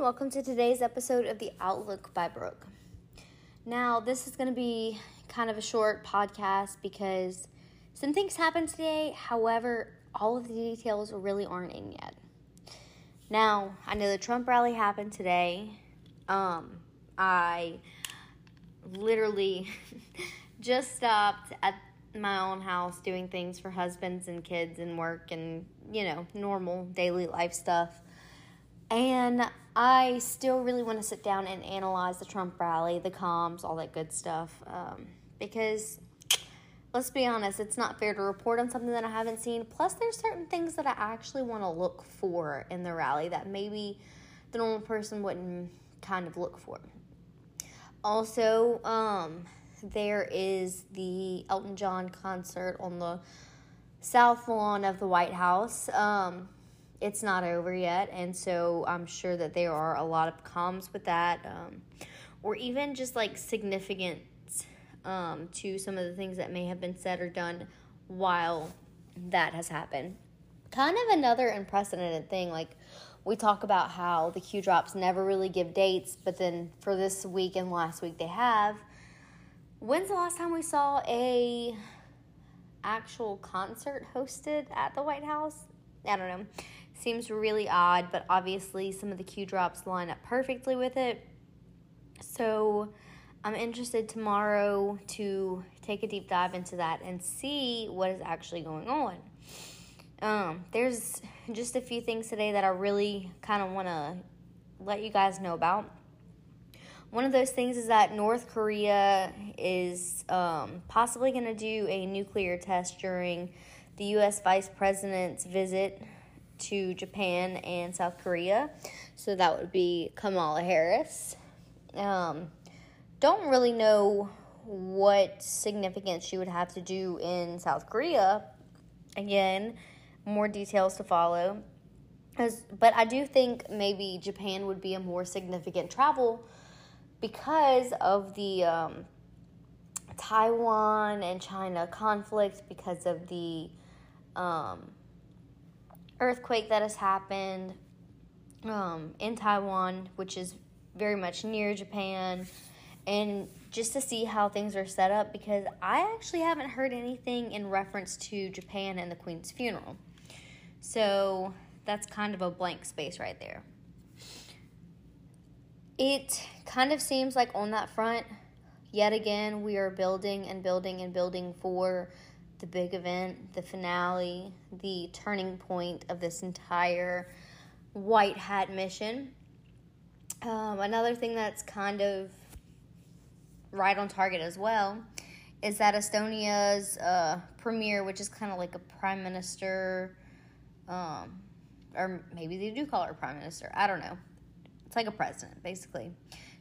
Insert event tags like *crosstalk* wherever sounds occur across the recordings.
and welcome to today's episode of The Outlook by Brooke. Now, this is going to be kind of a short podcast because some things happened today. However, all of the details really aren't in yet. Now, I know the Trump rally happened today. Um, I literally *laughs* just stopped at my own house doing things for husbands and kids and work and, you know, normal daily life stuff. And I still really want to sit down and analyze the Trump rally, the comms, all that good stuff. Um, because let's be honest, it's not fair to report on something that I haven't seen. Plus, there's certain things that I actually want to look for in the rally that maybe the normal person wouldn't kind of look for. Also, um, there is the Elton John concert on the south lawn of the White House. Um, it's not over yet, and so I'm sure that there are a lot of comms with that, um, or even just like significant um, to some of the things that may have been said or done while that has happened. Kind of another unprecedented thing, like we talk about how the Q drops never really give dates, but then for this week and last week they have. When's the last time we saw a actual concert hosted at the White House? I don't know. Seems really odd, but obviously some of the Q drops line up perfectly with it. So I'm interested tomorrow to take a deep dive into that and see what is actually going on. Um, there's just a few things today that I really kind of want to let you guys know about. One of those things is that North Korea is um, possibly going to do a nuclear test during the U.S. Vice President's visit to Japan and South Korea. So that would be Kamala Harris. Um, don't really know what significance she would have to do in South Korea. Again, more details to follow. As, but I do think maybe Japan would be a more significant travel because of the um, Taiwan and China conflict, because of the um, earthquake that has happened um, in Taiwan, which is very much near Japan and just to see how things are set up because I actually haven't heard anything in reference to Japan and the Queen's funeral. So that's kind of a blank space right there. It kind of seems like on that front, yet again, we are building and building and building for the big event, the finale, the turning point of this entire white hat mission. Um, another thing that's kind of right on target as well is that Estonia's uh, premier, which is kind of like a prime minister, um, or maybe they do call her prime minister. I don't know. It's like a president, basically.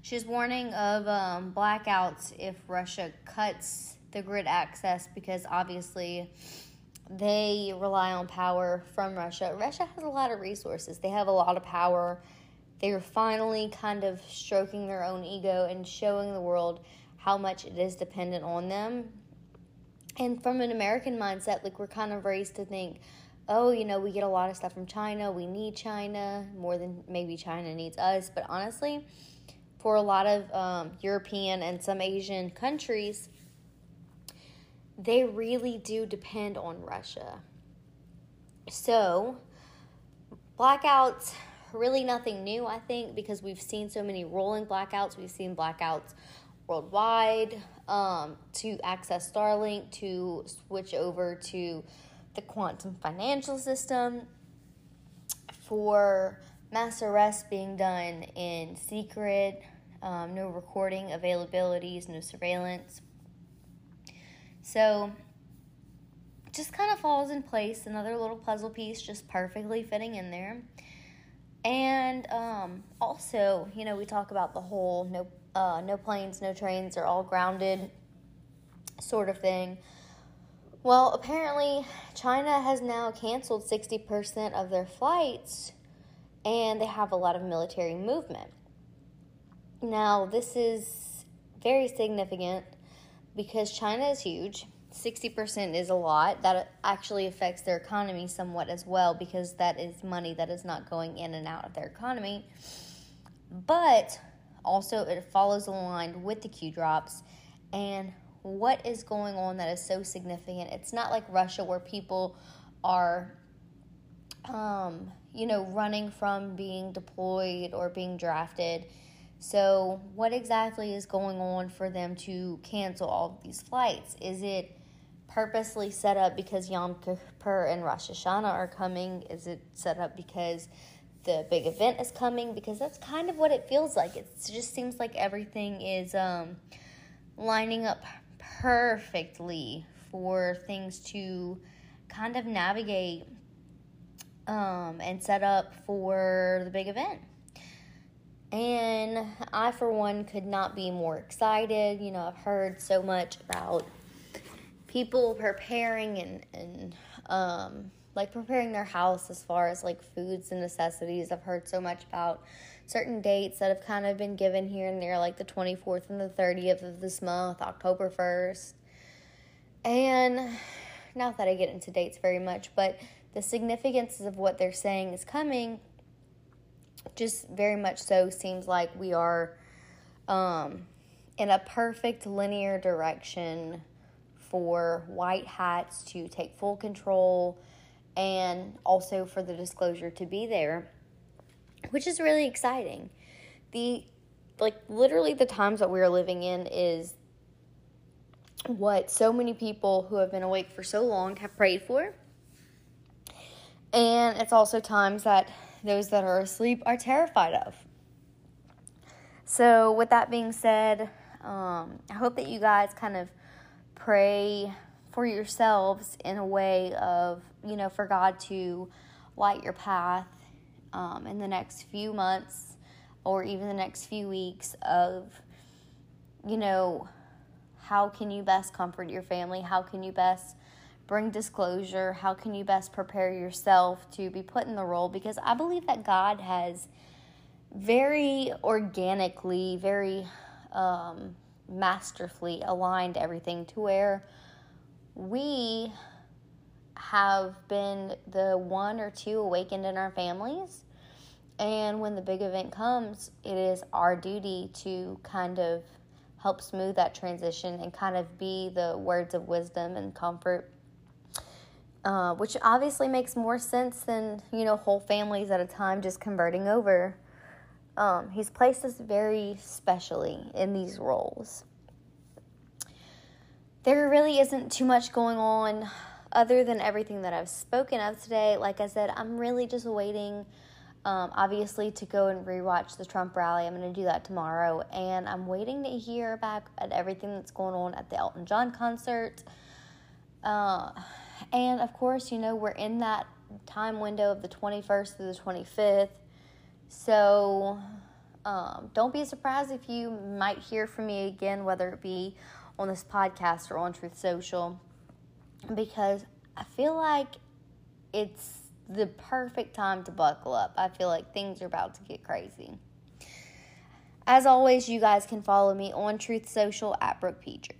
She's warning of um, blackouts if Russia cuts the grid access because obviously they rely on power from Russia. Russia has a lot of resources, they have a lot of power. They're finally kind of stroking their own ego and showing the world how much it is dependent on them. And from an American mindset, like we're kind of raised to think, oh, you know, we get a lot of stuff from China, we need China more than maybe China needs us. But honestly, for a lot of um, European and some Asian countries, they really do depend on Russia. So, blackouts, really nothing new, I think, because we've seen so many rolling blackouts. We've seen blackouts worldwide um, to access Starlink, to switch over to the quantum financial system, for mass arrests being done in secret, um, no recording availabilities, no surveillance. So, just kind of falls in place. Another little puzzle piece just perfectly fitting in there. And um, also, you know, we talk about the whole no uh, no planes, no trains, are all grounded sort of thing. Well, apparently, China has now canceled 60% of their flights and they have a lot of military movement. Now, this is very significant because China is huge. 60% is a lot. That actually affects their economy somewhat as well because that is money that is not going in and out of their economy. but also it follows aligned with the Q drops and what is going on that is so significant. It's not like Russia where people are um, you know, running from being deployed or being drafted. So, what exactly is going on for them to cancel all of these flights? Is it purposely set up because Yom Kippur and Rosh Hashanah are coming? Is it set up because the big event is coming? Because that's kind of what it feels like. It just seems like everything is um, lining up perfectly for things to kind of navigate um, and set up for the big event. And I, for one, could not be more excited. You know, I've heard so much about people preparing and, and um, like preparing their house as far as like foods and necessities. I've heard so much about certain dates that have kind of been given here and there, like the 24th and the 30th of this month, October 1st. And not that I get into dates very much, but the significance of what they're saying is coming just very much so seems like we are um, in a perfect linear direction for white hats to take full control and also for the disclosure to be there which is really exciting. The like literally the times that we are living in is what so many people who have been awake for so long have prayed for. And it's also times that those that are asleep are terrified of. So, with that being said, um, I hope that you guys kind of pray for yourselves in a way of, you know, for God to light your path um, in the next few months or even the next few weeks of, you know, how can you best comfort your family? How can you best bring disclosure? How can you best prepare yourself to be put in the role? Because I believe that God has very organically, very um, masterfully aligned everything to where we have been the one or two awakened in our families. And when the big event comes, it is our duty to kind of help smooth that transition and kind of be the words of wisdom and comfort uh, which obviously makes more sense than you know whole families at a time just converting over. Um, he's placed us very specially in these roles. There really isn't too much going on other than everything that I've spoken of today. Like I said, I'm really just waiting, um, obviously, to go and rewatch the Trump rally. I'm going to do that tomorrow. And I'm waiting to hear back at everything that's going on at the Elton John concert. Uh, and of course, you know, we're in that time window of the 21st to the 25th. So um, don't be surprised if you might hear from me again, whether it be on this podcast or on Truth Social, because I feel like it's the perfect time to buckle up. I feel like things are about to get crazy. As always, you guys can follow me on Truth Social at Brooke Peacher.